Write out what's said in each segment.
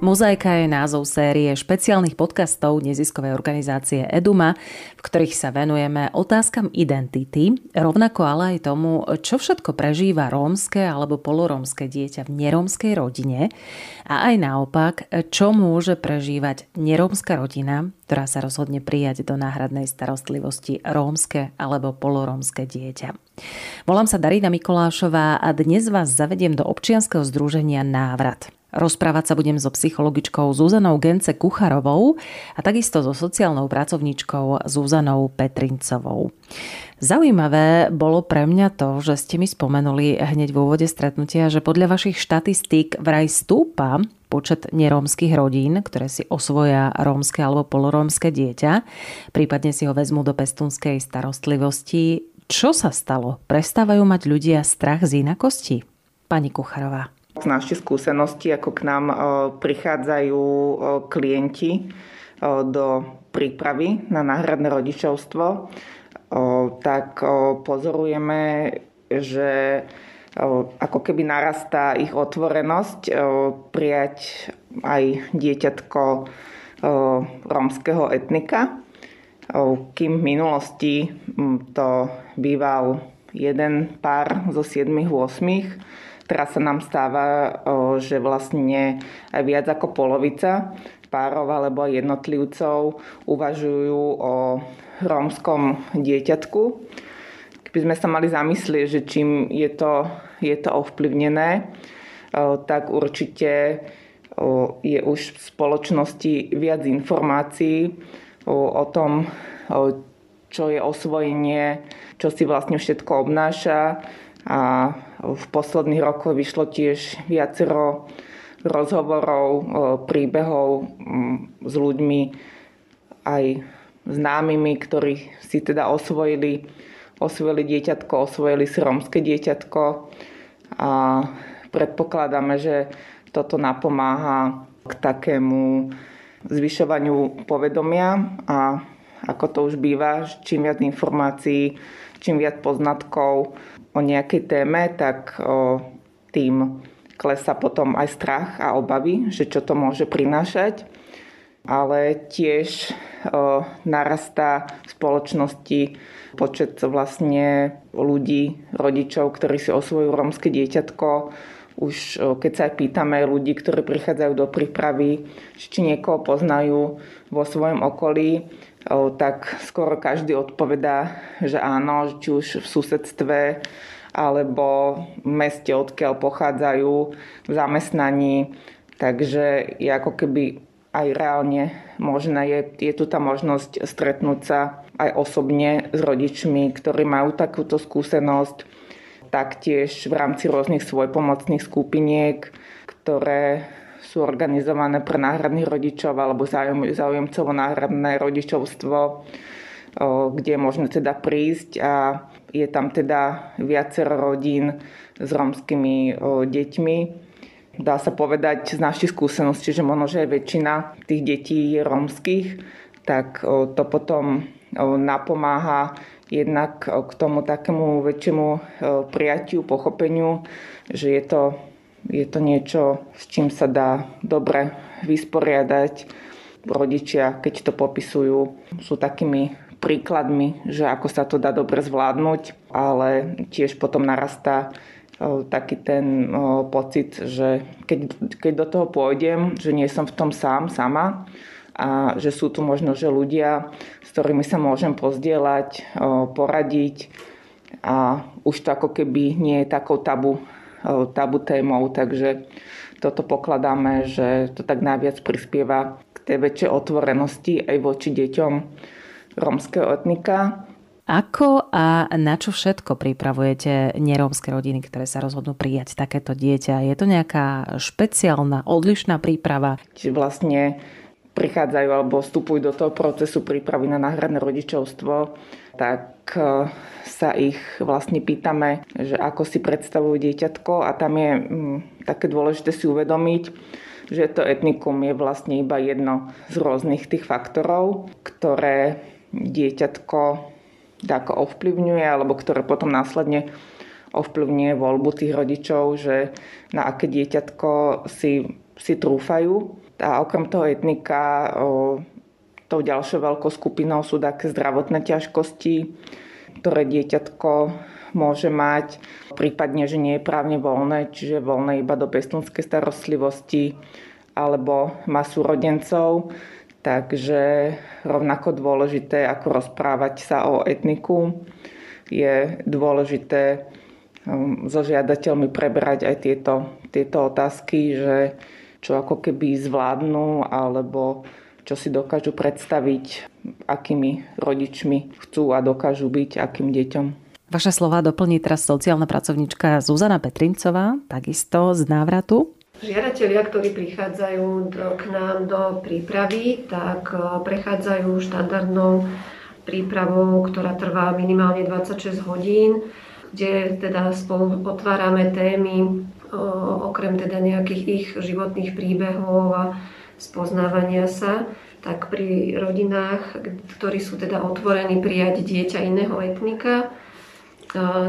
Mozaika je názov série špeciálnych podcastov neziskovej organizácie Eduma, v ktorých sa venujeme otázkam identity, rovnako ale aj tomu, čo všetko prežíva rómske alebo polorómske dieťa v nerómskej rodine a aj naopak, čo môže prežívať nerómska rodina, ktorá sa rozhodne prijať do náhradnej starostlivosti rómske alebo polorómske dieťa. Volám sa Darina Mikolášová a dnes vás zavediem do občianskeho združenia Návrat. Rozprávať sa budem so psychologičkou Zuzanou Gence Kucharovou a takisto so sociálnou pracovníčkou Zuzanou Petrincovou. Zaujímavé bolo pre mňa to, že ste mi spomenuli hneď v úvode stretnutia, že podľa vašich štatistík vraj stúpa počet nerómskych rodín, ktoré si osvoja rómske alebo polorómske dieťa, prípadne si ho vezmú do pestunskej starostlivosti. Čo sa stalo? Prestávajú mať ľudia strach z inakosti? Pani Kucharová. Z našej skúsenosti, ako k nám e, prichádzajú e, klienti e, do prípravy na náhradné rodičovstvo, tak pozorujeme, že ako keby narastá ich otvorenosť prijať aj dieťatko rómskeho etnika. Kým v minulosti to býval jeden pár zo 7-8, Teraz sa nám stáva, že vlastne aj viac ako polovica párov alebo jednotlivcov uvažujú o rómskom dieťatku. Keby sme sa mali zamyslieť, že čím je to, je to ovplyvnené, tak určite je už v spoločnosti viac informácií o tom, čo je osvojenie, čo si vlastne všetko obnáša a v posledných rokoch vyšlo tiež viacero rozhovorov, príbehov s ľuďmi aj známymi, ktorí si teda osvojili, osvojili dieťatko, osvojili si romské dieťatko. A predpokladáme, že toto napomáha k takému zvyšovaniu povedomia a ako to už býva, čím viac informácií, čím viac poznatkov o nejakej téme, tak o, tým klesa potom aj strach a obavy, že čo to môže prinášať. Ale tiež o, narastá v spoločnosti počet vlastne ľudí, rodičov, ktorí si osvojujú rómske dieťatko. Už keď sa aj pýtame ľudí, ktorí prichádzajú do prípravy, či niekoho poznajú vo svojom okolí, tak skoro každý odpovedá, že áno, či už v susedstve alebo v meste, odkiaľ pochádzajú, v zamestnaní. Takže je ako keby aj reálne možné, je, je tu tá možnosť stretnúť sa aj osobne s rodičmi, ktorí majú takúto skúsenosť. Taktiež v rámci rôznych svojpomocných skupiniek, ktoré sú organizované pre náhradných rodičov alebo záujemcov o náhradné rodičovstvo, kde je možné teda prísť a je tam teda viacero rodín s romskými deťmi. Dá sa povedať z našich skúseností, že možno, že väčšina tých detí je romských, tak to potom napomáha jednak k tomu takému väčšiemu prijatiu, pochopeniu, že je to je to niečo, s čím sa dá dobre vysporiadať. Rodičia, keď to popisujú, sú takými príkladmi, že ako sa to dá dobre zvládnuť, ale tiež potom narastá taký ten pocit, že keď, keď do toho pôjdem, že nie som v tom sám, sama a že sú tu možno, že ľudia, s ktorými sa môžem pozdieľať, poradiť a už to ako keby nie je takou tabu tabu témou, takže toto pokladáme, že to tak najviac prispieva k tej väčšej otvorenosti aj voči deťom rómskeho etnika. Ako a na čo všetko pripravujete nerómske rodiny, ktoré sa rozhodnú prijať takéto dieťa? Je to nejaká špeciálna, odlišná príprava? Čiže vlastne prichádzajú alebo vstupujú do toho procesu prípravy na náhradné rodičovstvo, tak sa ich vlastne pýtame, že ako si predstavujú dieťatko a tam je mm, také dôležité si uvedomiť, že to etnikum je vlastne iba jedno z rôznych tých faktorov, ktoré dieťatko ako ovplyvňuje alebo ktoré potom následne ovplyvňuje voľbu tých rodičov, že na aké dieťatko si, si trúfajú. A okrem toho etnika o, tou ďalšou veľkou skupinou sú také zdravotné ťažkosti, ktoré dieťatko môže mať, prípadne, že nie je právne voľné, čiže voľné iba do pestunskej starostlivosti alebo má súrodencov. Takže rovnako dôležité, ako rozprávať sa o etniku, je dôležité um, so žiadateľmi prebrať aj tieto, tieto otázky, že čo ako keby zvládnu alebo čo si dokážu predstaviť, akými rodičmi chcú a dokážu byť, akým deťom. Vaše slova doplní teraz sociálna pracovnička Zuzana Petrincová, takisto z návratu. Žiadatelia, ktorí prichádzajú do, k nám do prípravy, tak e, prechádzajú štandardnou prípravou, ktorá trvá minimálne 26 hodín, kde teda spolu otvárame témy, okrem teda nejakých ich životných príbehov a spoznávania sa, tak pri rodinách, ktorí sú teda otvorení prijať dieťa iného etnika,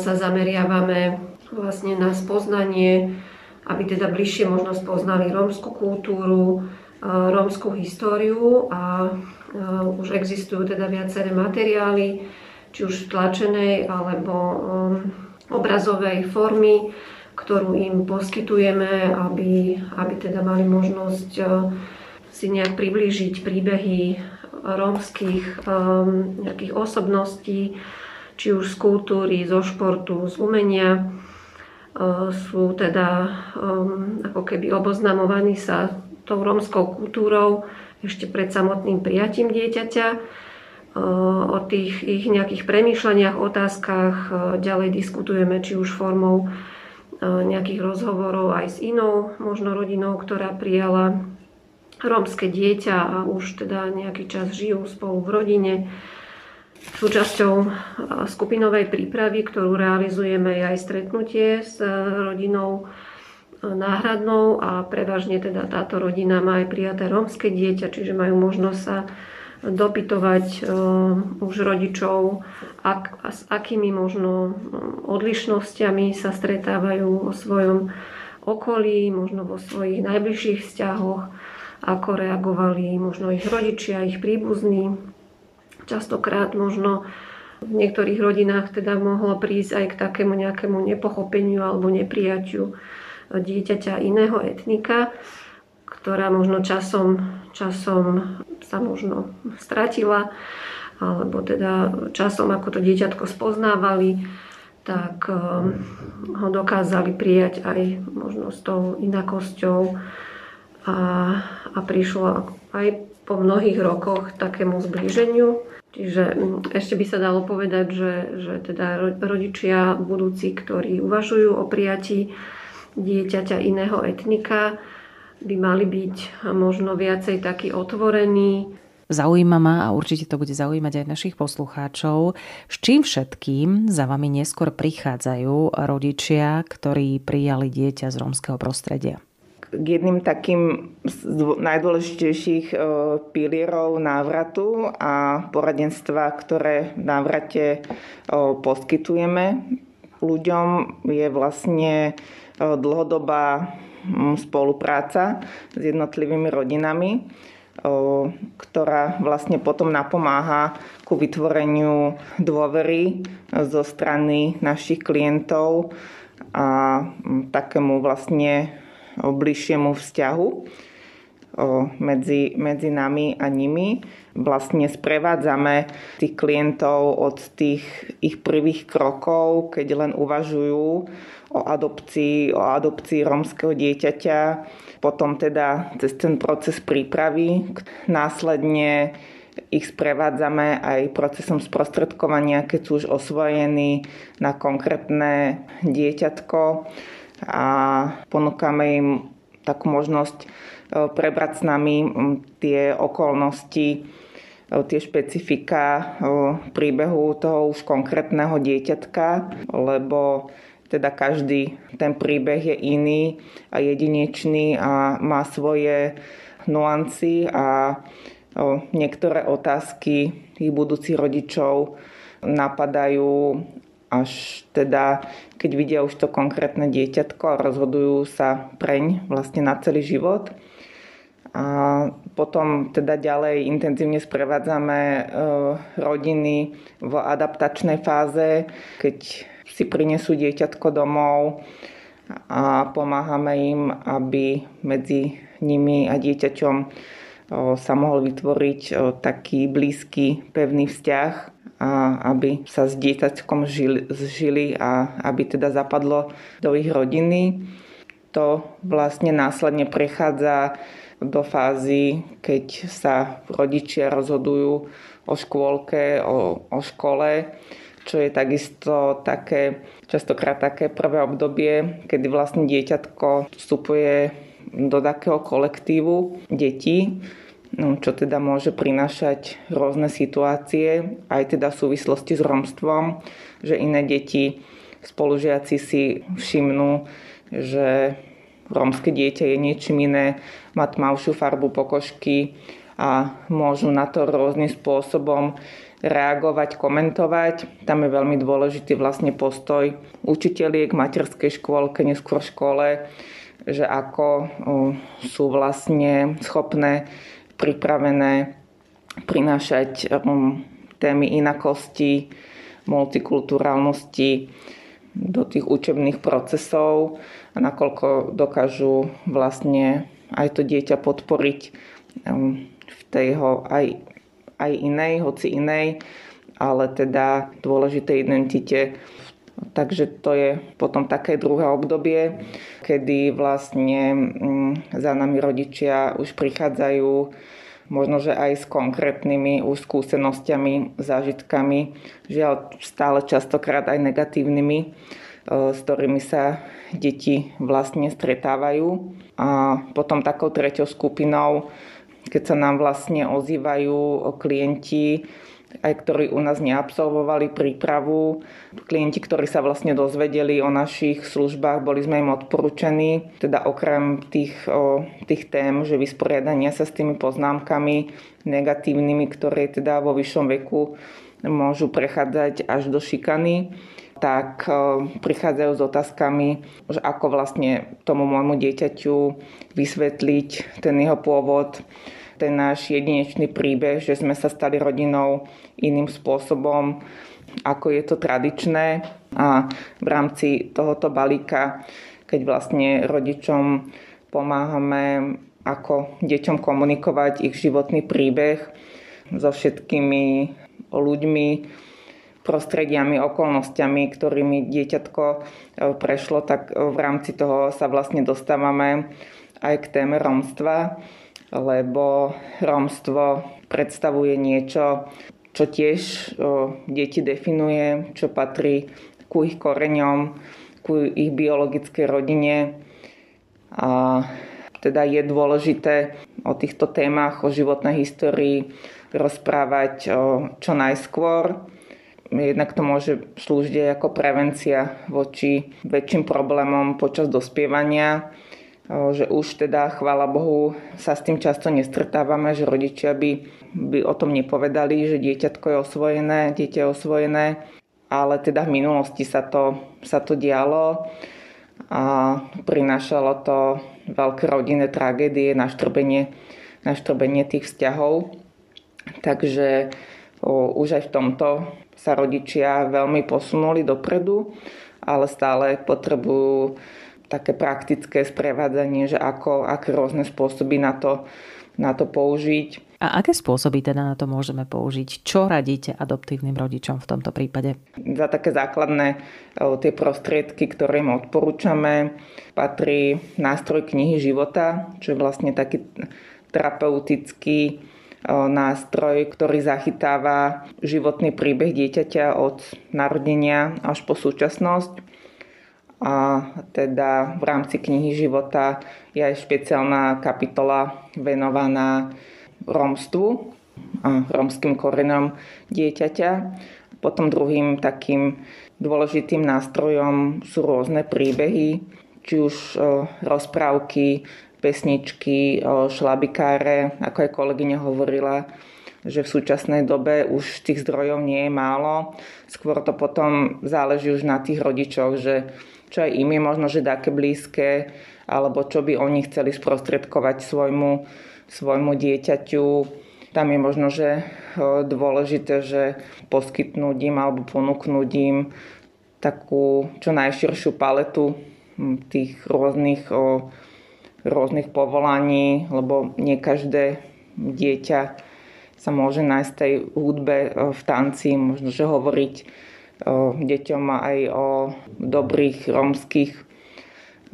sa zameriavame vlastne na spoznanie, aby teda bližšie možno spoznali rómsku kultúru, rómskú históriu a už existujú teda viaceré materiály, či už v tlačenej alebo obrazovej formy, ktorú im poskytujeme, aby, aby teda mali možnosť si nejak priblížiť príbehy rómskych um, nejakých osobností, či už z kultúry, zo športu, z umenia. Uh, sú teda um, ako keby oboznamovaní sa tou rómskou kultúrou ešte pred samotným prijatím dieťaťa. O tých ich nejakých premýšľaniach, otázkach uh, ďalej diskutujeme, či už formou uh, nejakých rozhovorov aj s inou možno rodinou, ktorá prijala rómske dieťa a už teda nejaký čas žijú spolu v rodine. Súčasťou skupinovej prípravy, ktorú realizujeme, je aj stretnutie s rodinou náhradnou a prevažne teda táto rodina má aj prijaté rómske dieťa, čiže majú možnosť sa dopytovať už rodičov, ak, s akými možno odlišnosťami sa stretávajú vo svojom okolí, možno vo svojich najbližších vzťahoch ako reagovali možno ich rodičia, ich príbuzní. Častokrát možno v niektorých rodinách teda mohlo prísť aj k takému nejakému nepochopeniu alebo neprijaťu dieťaťa iného etnika, ktorá možno časom, časom sa možno stratila, alebo teda časom, ako to dieťatko spoznávali, tak um, ho dokázali prijať aj možno s tou inakosťou a, a prišlo aj po mnohých rokoch takému zblíženiu. Čiže mm, ešte by sa dalo povedať, že, že teda rodičia budúci, ktorí uvažujú o prijatí dieťaťa iného etnika, by mali byť možno viacej taký otvorení. Zaujíma ma a určite to bude zaujímať aj našich poslucháčov, s čím všetkým za vami neskôr prichádzajú rodičia, ktorí prijali dieťa z rómskeho prostredia k jedným takým z najdôležitejších e, pilierov návratu a poradenstva, ktoré v návrate e, poskytujeme ľuďom, je vlastne e, dlhodobá spolupráca s jednotlivými rodinami, ktorá vlastne potom napomáha ku vytvoreniu dôvery zo strany našich klientov a takému vlastne bližšiemu vzťahu medzi, medzi nami a nimi. Vlastne sprevádzame tých klientov od tých ich prvých krokov, keď len uvažujú o adopcii, o adopcii rómskeho dieťaťa, potom teda cez ten proces prípravy. Následne ich sprevádzame aj procesom sprostredkovania, keď sú už osvojení na konkrétne dieťatko a ponúkame im takú možnosť e, prebrať s nami tie okolnosti tie špecifika príbehu toho už konkrétneho dieťatka, lebo teda každý ten príbeh je iný a jedinečný a má svoje nuancy a niektoré otázky tých budúcich rodičov napadajú až teda, keď vidia už to konkrétne dieťatko a rozhodujú sa preň vlastne na celý život. A potom teda ďalej intenzívne sprevádzame e, rodiny v adaptačnej fáze, keď si prinesú dieťatko domov a pomáhame im, aby medzi nimi a dieťaťom sa mohol vytvoriť taký blízky, pevný vzťah a aby sa s dieťaťkom žili, zžili a aby teda zapadlo do ich rodiny. To vlastne následne prechádza do fázy, keď sa rodičia rozhodujú o škôlke, o, o škole čo je takisto také, častokrát také prvé obdobie, kedy vlastne dieťatko vstupuje do takého kolektívu detí, no, čo teda môže prinášať rôzne situácie, aj teda v súvislosti s romstvom, že iné deti, spolužiaci si všimnú, že rómske dieťa je niečím iné, má tmavšiu farbu pokožky a môžu na to rôznym spôsobom reagovať, komentovať. Tam je veľmi dôležitý vlastne postoj učiteľiek, materskej škôlke, neskôr škole, že ako sú vlastne schopné, pripravené prinášať témy inakosti, multikulturálnosti do tých učebných procesov a nakoľko dokážu vlastne aj to dieťa podporiť v tej aj aj inej, hoci inej, ale teda dôležitej identite. Takže to je potom také druhé obdobie, kedy vlastne mm, za nami rodičia už prichádzajú možno, že aj s konkrétnymi už skúsenostiami, zážitkami, žiaľ stále častokrát aj negatívnymi, e, s ktorými sa deti vlastne stretávajú. A potom takou treťou skupinou keď sa nám vlastne ozývajú klienti, aj ktorí u nás neabsolvovali prípravu. Klienti, ktorí sa vlastne dozvedeli o našich službách, boli sme im odporúčení, teda okrem tých, o, tých tém, že vysporiadania sa s tými poznámkami negatívnymi, ktoré teda vo vyššom veku môžu prechádzať až do šikany, tak prichádzajú s otázkami, že ako vlastne tomu môjmu dieťaťu vysvetliť ten jeho pôvod, ten náš jedinečný príbeh, že sme sa stali rodinou iným spôsobom, ako je to tradičné. A v rámci tohoto balíka, keď vlastne rodičom pomáhame ako deťom komunikovať ich životný príbeh so všetkými ľuďmi, prostrediami, okolnostiami, ktorými dieťatko e, prešlo, tak v rámci toho sa vlastne dostávame aj k téme romstva lebo rómstvo predstavuje niečo, čo tiež o, deti definuje, čo patrí ku ich koreňom, ku ich biologickej rodine. A teda je dôležité o týchto témach, o životnej histórii rozprávať o, čo najskôr. Jednak to môže slúžiť ako prevencia voči väčším problémom počas dospievania že už teda, chvála Bohu, sa s tým často nestretávame, že rodičia by, by o tom nepovedali, že dieťatko je osvojené, dieťa je osvojené, ale teda v minulosti sa to, sa to dialo a prinášalo to veľké rodinné tragédie, naštrbenie, naštrbenie tých vzťahov. Takže o, už aj v tomto sa rodičia veľmi posunuli dopredu, ale stále potrebujú také praktické sprevádzanie, že ako, aké rôzne spôsoby na to, na to použiť. A aké spôsoby teda na to môžeme použiť? Čo radíte adoptívnym rodičom v tomto prípade? Za také základné tie prostriedky, ktoré im odporúčame, patrí nástroj knihy života, čo je vlastne taký terapeutický nástroj, ktorý zachytáva životný príbeh dieťaťa od narodenia až po súčasnosť a teda v rámci knihy života je aj špeciálna kapitola venovaná romstvu. rómskym korenom dieťaťa. Potom druhým takým dôležitým nástrojom sú rôzne príbehy, či už rozprávky, pesničky, šlabikáre, ako aj kolegyňa hovorila, že v súčasnej dobe už tých zdrojov nie je málo. Skôr to potom záleží už na tých rodičoch, že čo aj im je možno, že také blízke, alebo čo by oni chceli sprostredkovať svojmu, svojmu dieťaťu. Tam je možno, že dôležité, že poskytnúť im alebo ponúknuť im takú čo najširšiu paletu tých rôznych, rôznych povolaní, lebo nie každé dieťa sa môže nájsť tej hudbe, v tanci, možno, že hovoriť deťom aj o dobrých rómskych,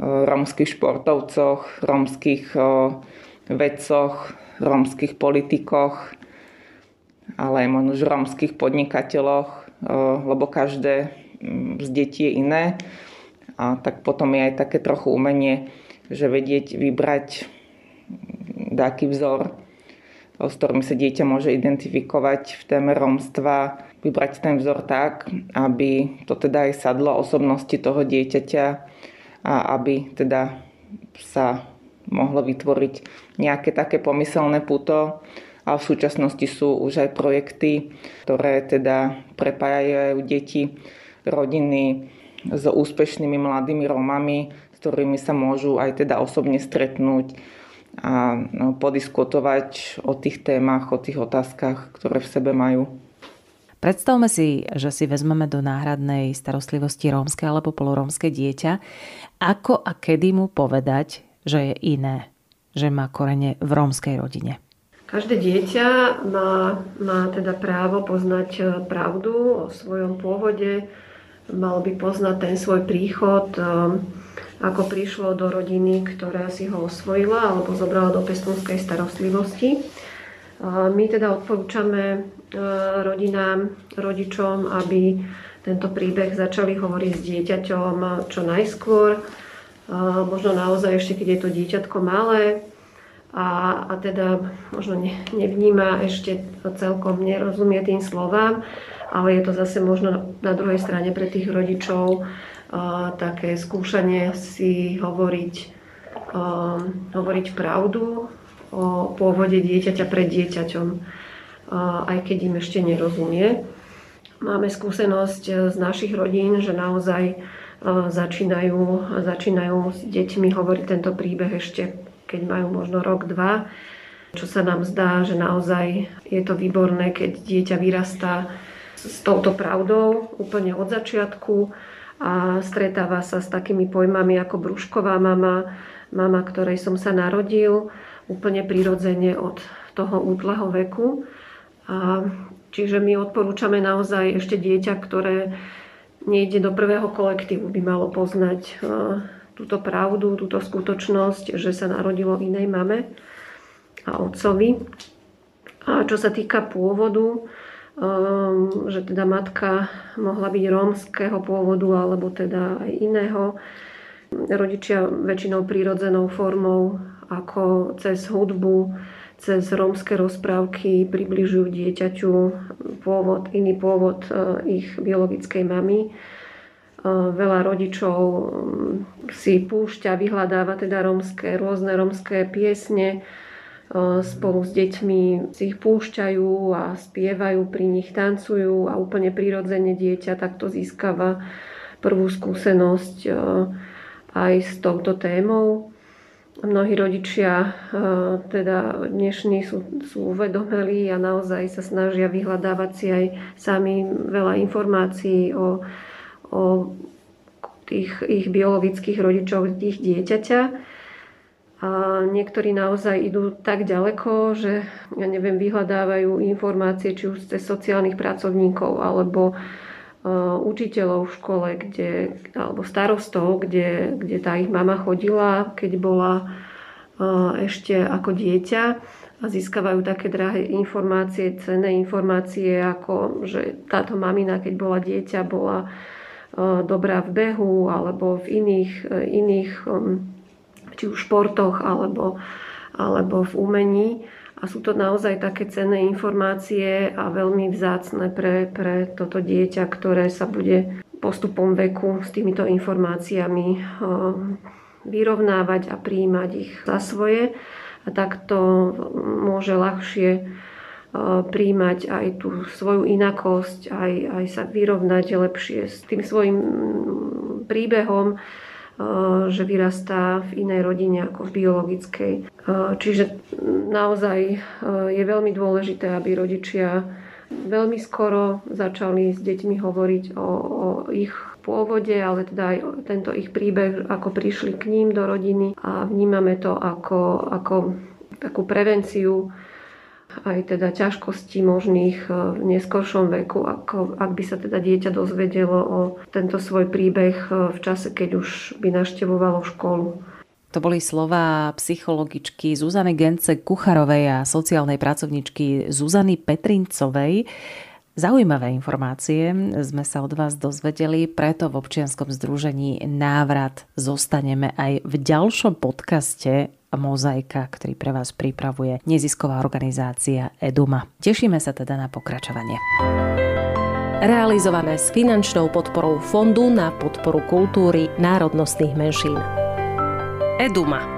rómskych športovcoch, rómskych vedcoch, rómskych politikoch, ale aj možno rómskych podnikateľoch, lebo každé z detí je iné. A tak potom je aj také trochu umenie, že vedieť vybrať taký vzor s ktorými sa dieťa môže identifikovať v téme romstva, vybrať ten vzor tak, aby to teda aj sadlo osobnosti toho dieťaťa a aby teda sa mohlo vytvoriť nejaké také pomyselné puto. A v súčasnosti sú už aj projekty, ktoré teda prepájajú deti, rodiny s úspešnými mladými Romami, s ktorými sa môžu aj teda osobne stretnúť a no, podiskutovať o tých témach, o tých otázkach, ktoré v sebe majú. Predstavme si, že si vezmeme do náhradnej starostlivosti rómske alebo polorómske dieťa. Ako a kedy mu povedať, že je iné, že má korene v rómskej rodine? Každé dieťa má, má teda právo poznať e, pravdu o svojom pôvode, mal by poznať ten svoj príchod, e, ako prišlo do rodiny, ktorá si ho osvojila alebo zobrala do pestúnskej starostlivosti. My teda odporúčame e, rodinám, rodičom, aby tento príbeh začali hovoriť s dieťaťom čo najskôr. Možno naozaj ešte, keď je to dieťatko malé a, a teda možno ne, nevníma ešte celkom, nerozumie tým slovám, ale je to zase možno na druhej strane pre tých rodičov také skúšanie si hovoriť, hovoriť pravdu o pôvode dieťaťa pred dieťaťom, aj keď im ešte nerozumie. Máme skúsenosť z našich rodín, že naozaj začínajú, začínajú s deťmi hovoriť tento príbeh ešte, keď majú možno rok, dva, čo sa nám zdá, že naozaj je to výborné, keď dieťa vyrastá s touto pravdou úplne od začiatku a stretáva sa s takými pojmami ako brúšková mama, mama, ktorej som sa narodil, úplne prirodzene od toho útleho veku. A čiže my odporúčame naozaj ešte dieťa, ktoré nejde do prvého kolektívu, by malo poznať e, túto pravdu, túto skutočnosť, že sa narodilo inej mame a otcovi. A čo sa týka pôvodu, že teda matka mohla byť rómskeho pôvodu alebo teda aj iného. Rodičia väčšinou prírodzenou formou ako cez hudbu, cez rómske rozprávky približujú dieťaťu pôvod, iný pôvod e, ich biologickej mamy. E, veľa rodičov mm, si púšťa, vyhľadáva teda rómske, rôzne rómske piesne, spolu s deťmi si ich púšťajú a spievajú pri nich, tancujú a úplne prirodzene dieťa takto získava prvú skúsenosť aj s touto témou. Mnohí rodičia teda dnešní sú, sú uvedomelí a naozaj sa snažia vyhľadávať si aj sami veľa informácií o, o tých ich biologických rodičoch, ich dieťaťa a niektorí naozaj idú tak ďaleko, že ja neviem, vyhľadávajú informácie či už cez sociálnych pracovníkov alebo uh, učiteľov v škole, kde, alebo starostov, kde, kde tá ich mama chodila, keď bola uh, ešte ako dieťa. A získavajú také drahé informácie, cenné informácie, ako že táto mamina, keď bola dieťa, bola uh, dobrá v behu alebo v iných, iných um, či už v športoch alebo, alebo v umení. A sú to naozaj také cenné informácie a veľmi vzácne pre, pre toto dieťa, ktoré sa bude postupom veku s týmito informáciami eh, vyrovnávať a prijímať ich za svoje. A takto môže ľahšie eh, príjmať aj tú svoju inakosť, aj, aj sa vyrovnať lepšie s tým svojim mm, príbehom, Eh, že vyrastá v inej rodine ako v biologickej. Eh, čiže naozaj eh, je veľmi dôležité, aby rodičia veľmi skoro začali s deťmi hovoriť o, o ich pôvode, ale teda aj tento ich príbeh, ako prišli k ním do rodiny a vnímame to ako, ako takú prevenciu aj teda ťažkostí možných e, v neskoršom veku, ako, ak by sa teda dieťa dozvedelo o tento svoj príbeh e, v čase, keď už by naštevovalo školu. To boli slova psychologičky Zuzany Gence Kucharovej a sociálnej pracovničky Zuzany Petrincovej. Zaujímavé informácie sme sa od vás dozvedeli, preto v občianskom združení Návrat zostaneme aj v ďalšom podcaste Mozaika, ktorý pre vás pripravuje nezisková organizácia Eduma. Tešíme sa teda na pokračovanie. Realizované s finančnou podporou Fondu na podporu kultúry národnostných menšín. Eduma